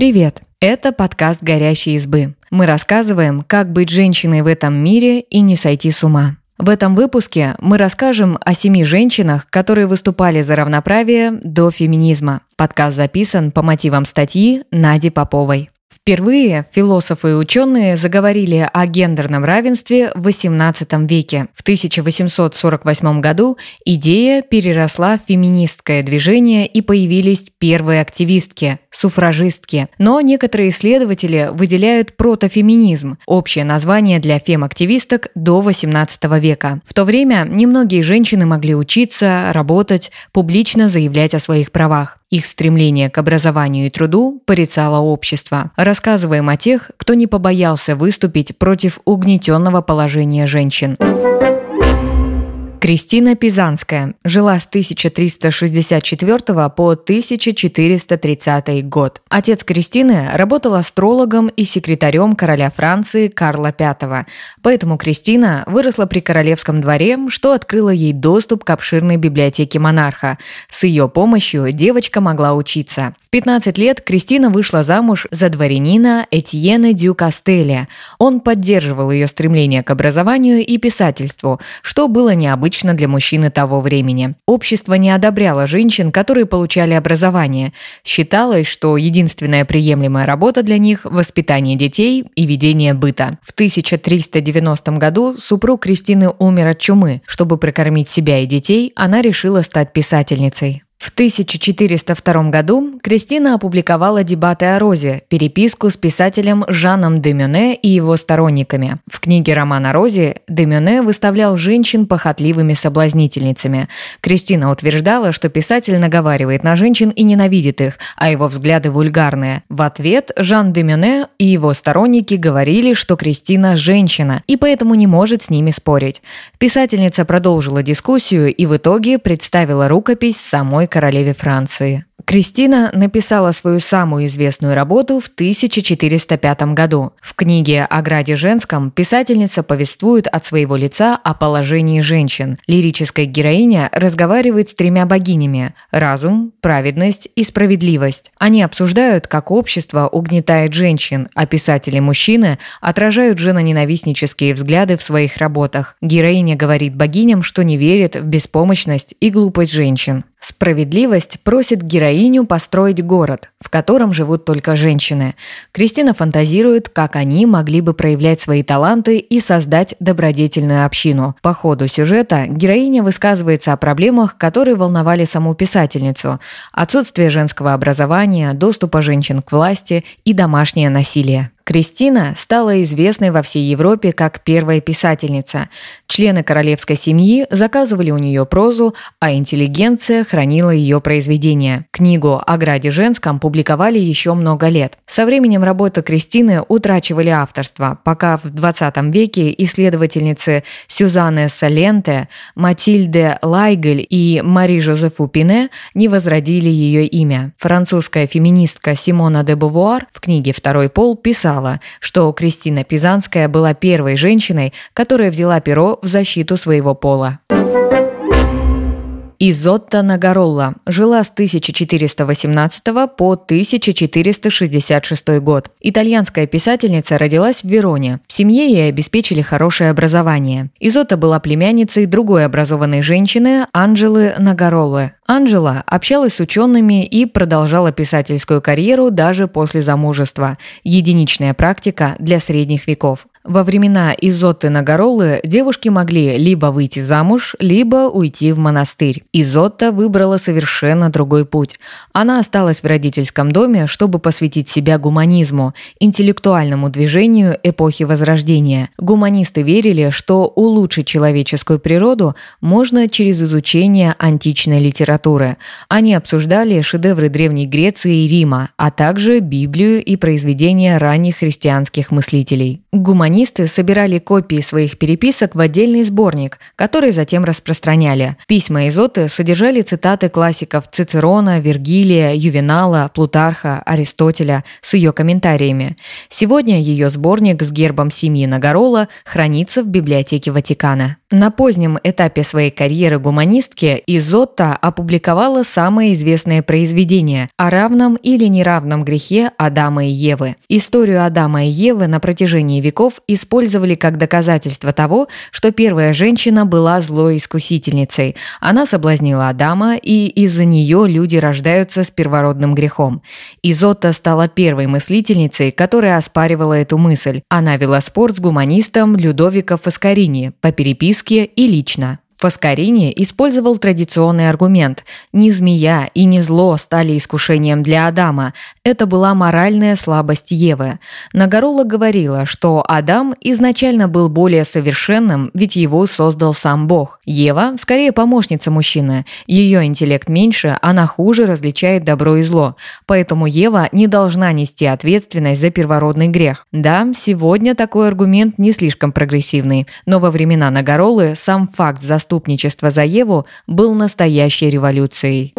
Привет! Это подкаст «Горящие избы». Мы рассказываем, как быть женщиной в этом мире и не сойти с ума. В этом выпуске мы расскажем о семи женщинах, которые выступали за равноправие до феминизма. Подкаст записан по мотивам статьи Нади Поповой. Впервые философы и ученые заговорили о гендерном равенстве в XVIII веке. В 1848 году идея переросла в феминистское движение и появились первые активистки – суфражистки. Но некоторые исследователи выделяют протофеминизм – общее название для фем-активисток до XVIII века. В то время немногие женщины могли учиться, работать, публично заявлять о своих правах. Их стремление к образованию и труду порицало общество. Рассказываем о тех, кто не побоялся выступить против угнетенного положения женщин. Кристина Пизанская жила с 1364 по 1430 год. Отец Кристины работал астрологом и секретарем короля Франции Карла V, поэтому Кристина выросла при королевском дворе, что открыло ей доступ к обширной библиотеке монарха. С ее помощью девочка могла учиться. В 15 лет Кристина вышла замуж за дворянина Этьена Дю Кастеля. Он поддерживал ее стремление к образованию и писательству, что было необычно обычно для мужчины того времени. Общество не одобряло женщин, которые получали образование. Считалось, что единственная приемлемая работа для них – воспитание детей и ведение быта. В 1390 году супруг Кристины умер от чумы. Чтобы прокормить себя и детей, она решила стать писательницей. В 1402 году Кристина опубликовала «Дебаты о Розе», переписку с писателем Жаном де Мюне и его сторонниками. В книге «Роман о Розе» де Мюне выставлял женщин похотливыми соблазнительницами. Кристина утверждала, что писатель наговаривает на женщин и ненавидит их, а его взгляды вульгарные. В ответ Жан де Мюне и его сторонники говорили, что Кристина – женщина, и поэтому не может с ними спорить. Писательница продолжила дискуссию и в итоге представила рукопись самой королеве Франции. Кристина написала свою самую известную работу в 1405 году. В книге «О граде женском» писательница повествует от своего лица о положении женщин. Лирическая героиня разговаривает с тремя богинями – разум, праведность и справедливость. Они обсуждают, как общество угнетает женщин, а писатели-мужчины отражают женоненавистнические взгляды в своих работах. Героиня говорит богиням, что не верит в беспомощность и глупость женщин. Справедливость просит героиню построить город, в котором живут только женщины. Кристина фантазирует, как они могли бы проявлять свои таланты и создать добродетельную общину. По ходу сюжета героиня высказывается о проблемах, которые волновали саму писательницу. Отсутствие женского образования, доступа женщин к власти и домашнее насилие. Кристина стала известной во всей Европе как первая писательница. Члены королевской семьи заказывали у нее прозу, а интеллигенция хранила ее произведения. Книгу о граде женском публиковали еще много лет. Со временем работы Кристины утрачивали авторство, пока в 20 веке исследовательницы Сюзанне Саленте, Матильде Лайгель и Мари Жозефу Пине не возродили ее имя. Французская феминистка Симона де Бувуар в книге «Второй пол» писала знала, что Кристина Пизанская была первой женщиной, которая взяла перо в защиту своего пола. Изотта Нагаролла жила с 1418 по 1466 год. Итальянская писательница родилась в Вероне. В семье ей обеспечили хорошее образование. Изотта была племянницей другой образованной женщины Анджелы Нагароллы. Анжела общалась с учеными и продолжала писательскую карьеру даже после замужества. Единичная практика для средних веков. Во времена Изотты Нагоролы девушки могли либо выйти замуж, либо уйти в монастырь. Изотта выбрала совершенно другой путь. Она осталась в родительском доме, чтобы посвятить себя гуманизму, интеллектуальному движению эпохи Возрождения. Гуманисты верили, что улучшить человеческую природу можно через изучение античной литературы. Они обсуждали шедевры Древней Греции и Рима, а также Библию и произведения ранних христианских мыслителей. Гуманисты гуманисты собирали копии своих переписок в отдельный сборник, который затем распространяли. Письма Изоты содержали цитаты классиков Цицерона, Вергилия, Ювенала, Плутарха, Аристотеля с ее комментариями. Сегодня ее сборник с гербом семьи Нагорола хранится в библиотеке Ватикана. На позднем этапе своей карьеры гуманистки Изотта опубликовала самое известное произведение о равном или неравном грехе Адама и Евы. Историю Адама и Евы на протяжении веков использовали как доказательство того, что первая женщина была злой искусительницей. Она соблазнила Адама, и из-за нее люди рождаются с первородным грехом. Изотта стала первой мыслительницей, которая оспаривала эту мысль. Она вела спор с гуманистом Людовико Фаскарини по переписке и лично. Фаскарини использовал традиционный аргумент «ни змея и ни зло стали искушением для Адама». Это была моральная слабость Евы. Нагорола говорила, что Адам изначально был более совершенным, ведь его создал сам Бог. Ева – скорее помощница мужчины. Ее интеллект меньше, она хуже различает добро и зло. Поэтому Ева не должна нести ответственность за первородный грех. Да, сегодня такой аргумент не слишком прогрессивный, но во времена Нагоролы сам факт заступничества заступничества за Еву был настоящей революцией.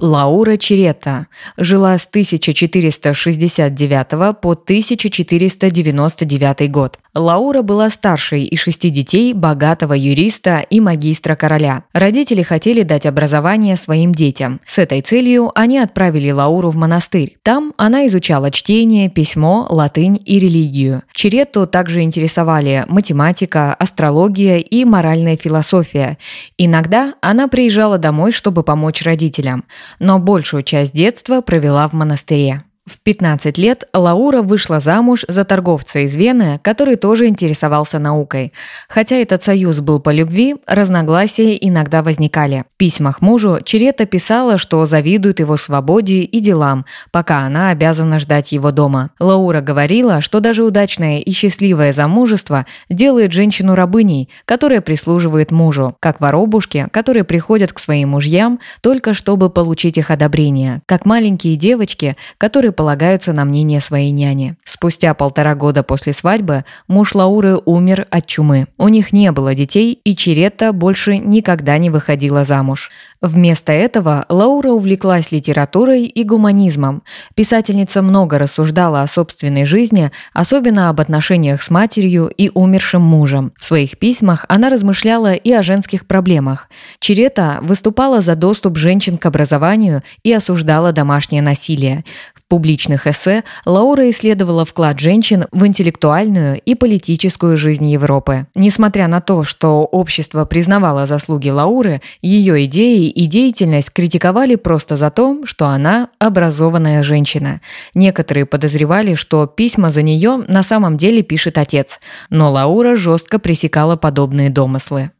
Лаура Черета жила с 1469 по 1499 год. Лаура была старшей из шести детей богатого юриста и магистра короля. Родители хотели дать образование своим детям. С этой целью они отправили Лауру в монастырь. Там она изучала чтение, письмо, латынь и религию. Черетту также интересовали математика, астрология и моральная философия. Иногда она приезжала домой, чтобы помочь родителям но большую часть детства провела в монастыре. В 15 лет Лаура вышла замуж за торговца из Вены, который тоже интересовался наукой. Хотя этот союз был по любви, разногласия иногда возникали. В письмах мужу Черета писала, что завидует его свободе и делам, пока она обязана ждать его дома. Лаура говорила, что даже удачное и счастливое замужество делает женщину рабыней, которая прислуживает мужу, как воробушки, которые приходят к своим мужьям только чтобы получить их одобрение, как маленькие девочки, которые полагаются на мнение своей няни. Спустя полтора года после свадьбы муж Лауры умер от чумы. У них не было детей, и Черетта больше никогда не выходила замуж. Вместо этого Лаура увлеклась литературой и гуманизмом. Писательница много рассуждала о собственной жизни, особенно об отношениях с матерью и умершим мужем. В своих письмах она размышляла и о женских проблемах. Черета выступала за доступ женщин к образованию и осуждала домашнее насилие. Публичных эссе Лаура исследовала вклад женщин в интеллектуальную и политическую жизнь Европы. Несмотря на то, что общество признавало заслуги Лауры, ее идеи и деятельность критиковали просто за то, что она образованная женщина. Некоторые подозревали, что письма за нее на самом деле пишет отец, но Лаура жестко пресекала подобные домыслы.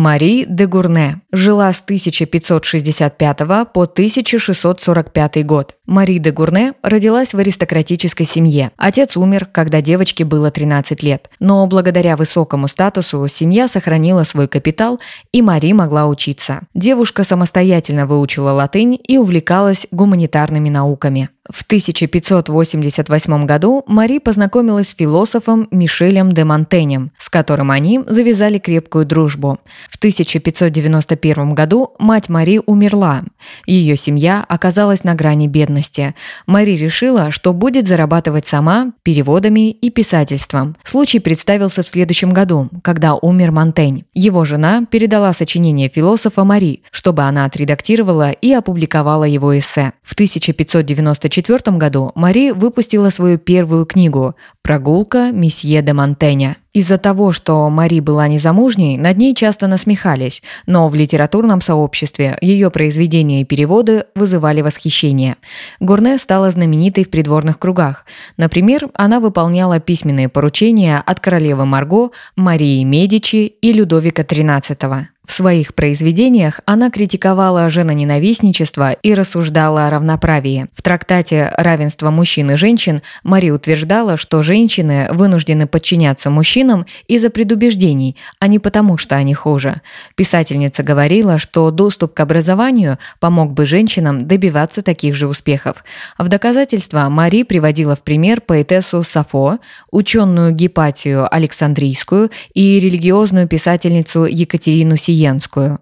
Мари де Гурне жила с 1565 по 1645 год. Мари де Гурне родилась в аристократической семье. Отец умер, когда девочке было 13 лет. Но благодаря высокому статусу семья сохранила свой капитал, и Мари могла учиться. Девушка самостоятельно выучила латынь и увлекалась гуманитарными науками. В 1588 году Мари познакомилась с философом Мишелем де Монтенем, с которым они завязали крепкую дружбу. В 1591 году мать Мари умерла. Ее семья оказалась на грани бедности. Мари решила, что будет зарабатывать сама переводами и писательством. Случай представился в следующем году, когда умер Монтень. Его жена передала сочинение философа Мари, чтобы она отредактировала и опубликовала его эссе. В 1594 1904 году Мари выпустила свою первую книгу «Прогулка месье де Монтеня». Из-за того, что Мари была незамужней, над ней часто насмехались, но в литературном сообществе ее произведения и переводы вызывали восхищение. Гурне стала знаменитой в придворных кругах. Например, она выполняла письменные поручения от королевы Марго, Марии Медичи и Людовика XIII. В своих произведениях она критиковала женоненавистничество и рассуждала о равноправии. В трактате «Равенство мужчин и женщин» Мари утверждала, что женщины вынуждены подчиняться мужчинам из-за предубеждений, а не потому, что они хуже. Писательница говорила, что доступ к образованию помог бы женщинам добиваться таких же успехов. В доказательство Мари приводила в пример поэтессу Сафо, ученую Гипатию Александрийскую и религиозную писательницу Екатерину Сиенскую.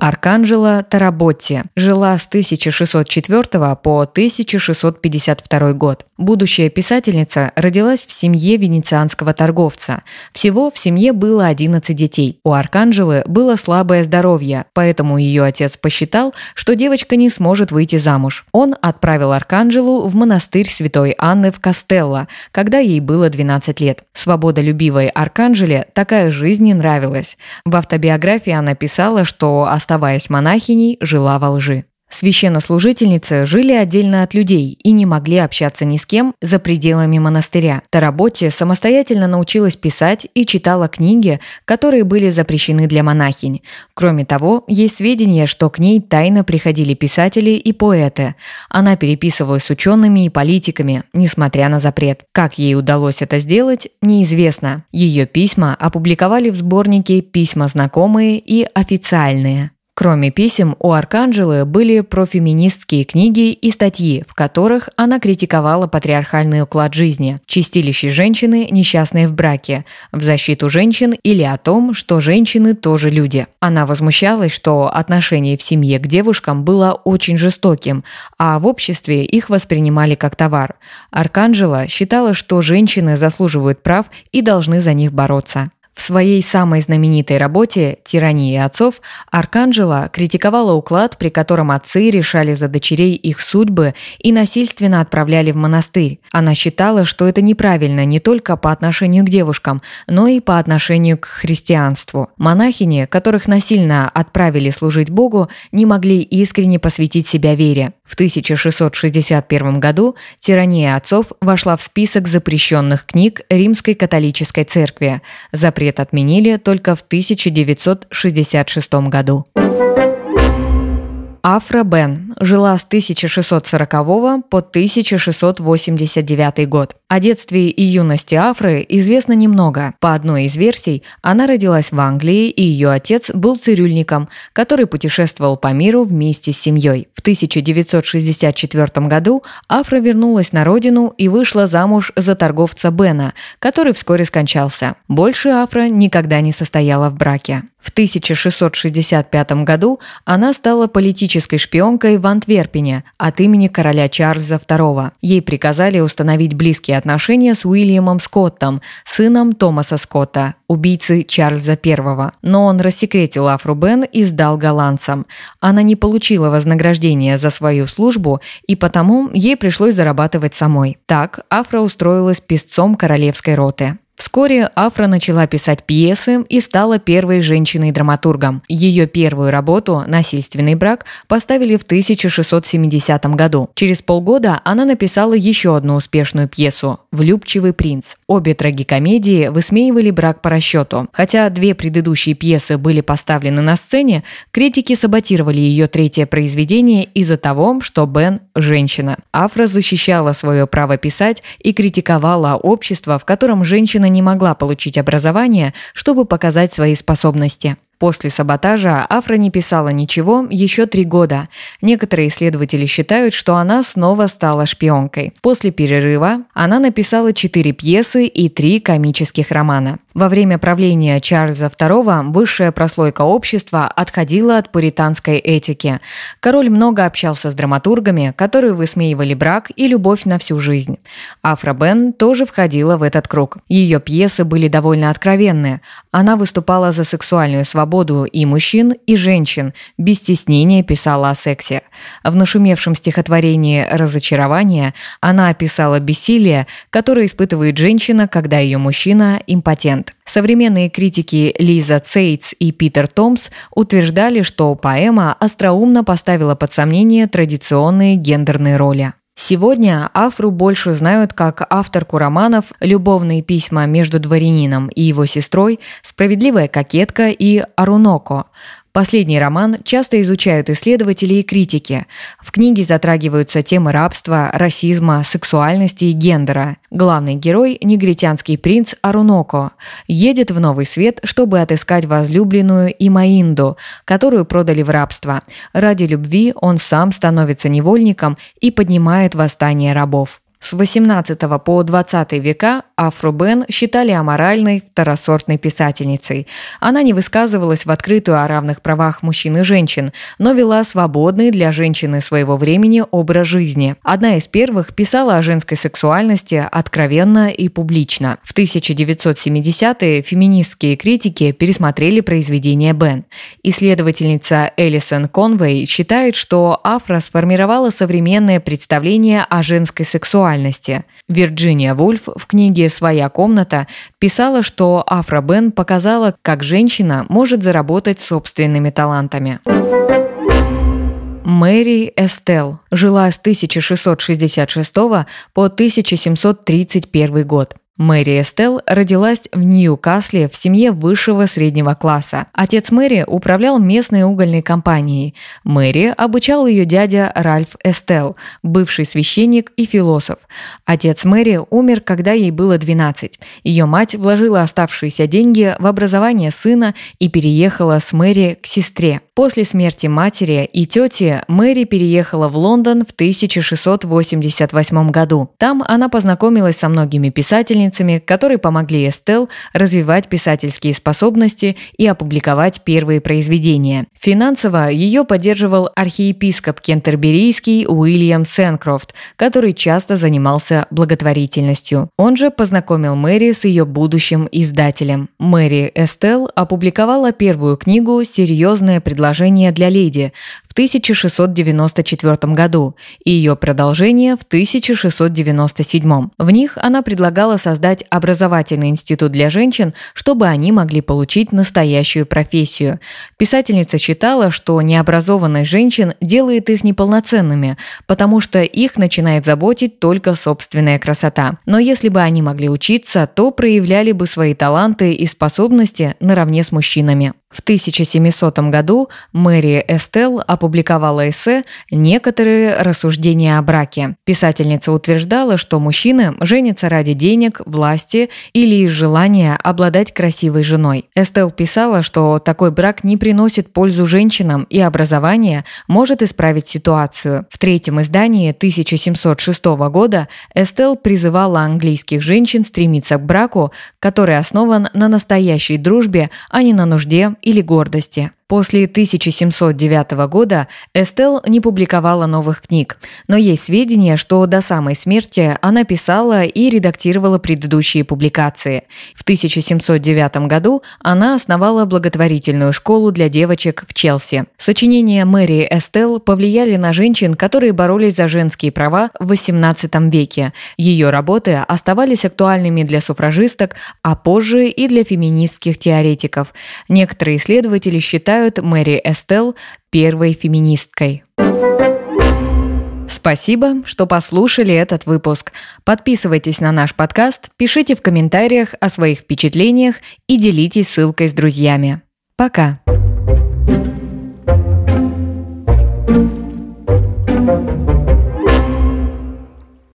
Арканджела Таработти жила с 1604 по 1652 год. Будущая писательница родилась в семье венецианского торговца. Всего в семье было 11 детей. У Арканджелы было слабое здоровье, поэтому ее отец посчитал, что девочка не сможет выйти замуж. Он отправил Арканджелу в монастырь святой Анны в Кастелло, когда ей было 12 лет. Свободолюбивой Арканджеле такая жизнь не нравилась. В автобиографии она писала, что оставаясь монахиней, жила во лжи. Священнослужительницы жили отдельно от людей и не могли общаться ни с кем за пределами монастыря. Таработти самостоятельно научилась писать и читала книги, которые были запрещены для монахинь. Кроме того, есть сведения, что к ней тайно приходили писатели и поэты. Она переписывалась с учеными и политиками, несмотря на запрет. Как ей удалось это сделать, неизвестно. Ее письма опубликовали в сборнике «Письма знакомые» и «Официальные». Кроме писем, у Арканджелы были профеминистские книги и статьи, в которых она критиковала патриархальный уклад жизни, чистилище женщины, несчастные в браке, в защиту женщин или о том, что женщины тоже люди. Она возмущалась, что отношение в семье к девушкам было очень жестоким, а в обществе их воспринимали как товар. Арканджела считала, что женщины заслуживают прав и должны за них бороться. В своей самой знаменитой работе «Тирания отцов» Арканджела критиковала уклад, при котором отцы решали за дочерей их судьбы и насильственно отправляли в монастырь. Она считала, что это неправильно не только по отношению к девушкам, но и по отношению к христианству. Монахини, которых насильно отправили служить Богу, не могли искренне посвятить себя вере. В 1661 году «Тирания отцов» вошла в список запрещенных книг Римской католической церкви. Запрет отменили только в 1966 году. Афра Бен жила с 1640 по 1689 год. О детстве и юности Афры известно немного. По одной из версий, она родилась в Англии, и ее отец был цирюльником, который путешествовал по миру вместе с семьей. В 1964 году Афра вернулась на родину и вышла замуж за торговца Бена, который вскоре скончался. Больше Афра никогда не состояла в браке. В 1665 году она стала политической шпионкой в Антверпене от имени короля Чарльза II. Ей приказали установить близкие отношения с Уильямом Скоттом, сыном Томаса Скотта, убийцы Чарльза I. Но он рассекретил Афру Бен и сдал голландцам. Она не получила вознаграждения за свою службу, и потому ей пришлось зарабатывать самой. Так Афра устроилась песцом королевской роты. Вскоре Афра начала писать пьесы и стала первой женщиной-драматургом. Ее первую работу «Насильственный брак» поставили в 1670 году. Через полгода она написала еще одну успешную пьесу «Влюбчивый принц». Обе трагикомедии высмеивали брак по расчету. Хотя две предыдущие пьесы были поставлены на сцене, критики саботировали ее третье произведение из-за того, что Бен – женщина. Афра защищала свое право писать и критиковала общество, в котором женщина не могла получить образование, чтобы показать свои способности. После саботажа Афра не писала ничего еще три года. Некоторые исследователи считают, что она снова стала шпионкой. После перерыва она написала четыре пьесы и три комических романа. Во время правления Чарльза II высшая прослойка общества отходила от пуританской этики. Король много общался с драматургами, которые высмеивали брак и любовь на всю жизнь. Афра Бен тоже входила в этот круг. Ее пьесы были довольно откровенные. Она выступала за сексуальную свободу свободу и мужчин, и женщин, без стеснения писала о сексе. В нашумевшем стихотворении «Разочарование» она описала бессилие, которое испытывает женщина, когда ее мужчина – импотент. Современные критики Лиза Цейтс и Питер Томс утверждали, что поэма остроумно поставила под сомнение традиционные гендерные роли. Сегодня Афру больше знают как авторку романов «Любовные письма между дворянином и его сестрой», «Справедливая кокетка» и «Аруноко». Последний роман часто изучают исследователи и критики. В книге затрагиваются темы рабства, расизма, сексуальности и гендера. Главный герой – негритянский принц Аруноко. Едет в Новый Свет, чтобы отыскать возлюбленную Имаинду, которую продали в рабство. Ради любви он сам становится невольником и поднимает восстание рабов. С 18 по 20 века Афру Бен считали аморальной, второсортной писательницей. Она не высказывалась в открытую о равных правах мужчин и женщин, но вела свободный для женщины своего времени образ жизни. Одна из первых писала о женской сексуальности откровенно и публично. В 1970-е феминистские критики пересмотрели произведение Бен. Исследовательница Элисон Конвей считает, что Афра сформировала современное представление о женской сексуальности сексуальности. Вирджиния Вульф в книге «Своя комната» писала, что Афра Бен показала, как женщина может заработать собственными талантами. Мэри Эстел жила с 1666 по 1731 год. Мэри Эстел родилась в Ньюкасле в семье высшего среднего класса. Отец Мэри управлял местной угольной компанией. Мэри обучал ее дядя Ральф Эстел, бывший священник и философ. Отец Мэри умер, когда ей было 12. Ее мать вложила оставшиеся деньги в образование сына и переехала с Мэри к сестре. После смерти матери и тети Мэри переехала в Лондон в 1688 году. Там она познакомилась со многими писательницами, которые помогли Эстел развивать писательские способности и опубликовать первые произведения. Финансово ее поддерживал архиепископ кентерберийский Уильям Сенкрофт, который часто занимался благотворительностью. Он же познакомил Мэри с ее будущим издателем. Мэри Эстел опубликовала первую книгу «Серьезное предложение для леди в 1694 году и ее продолжение в 1697. В них она предлагала создать образовательный институт для женщин, чтобы они могли получить настоящую профессию. Писательница считала, что необразованность женщин делает их неполноценными, потому что их начинает заботить только собственная красота. Но если бы они могли учиться, то проявляли бы свои таланты и способности наравне с мужчинами. В 1700 году Мэри Эстел опубликовала эссе «Некоторые рассуждения о браке». Писательница утверждала, что мужчины женятся ради денег, власти или из желания обладать красивой женой. Эстел писала, что такой брак не приносит пользу женщинам и образование может исправить ситуацию. В третьем издании 1706 года Эстел призывала английских женщин стремиться к браку, который основан на настоящей дружбе, а не на нужде или гордости. После 1709 года Эстел не публиковала новых книг, но есть сведения, что до самой смерти она писала и редактировала предыдущие публикации. В 1709 году она основала благотворительную школу для девочек в Челси. Сочинения Мэри Эстел повлияли на женщин, которые боролись за женские права в XVIII веке. Ее работы оставались актуальными для суфражисток, а позже и для феминистских теоретиков. Некоторые исследователи считают, считают Мэри Эстел первой феминисткой. Спасибо, что послушали этот выпуск. Подписывайтесь на наш подкаст, пишите в комментариях о своих впечатлениях и делитесь ссылкой с друзьями. Пока.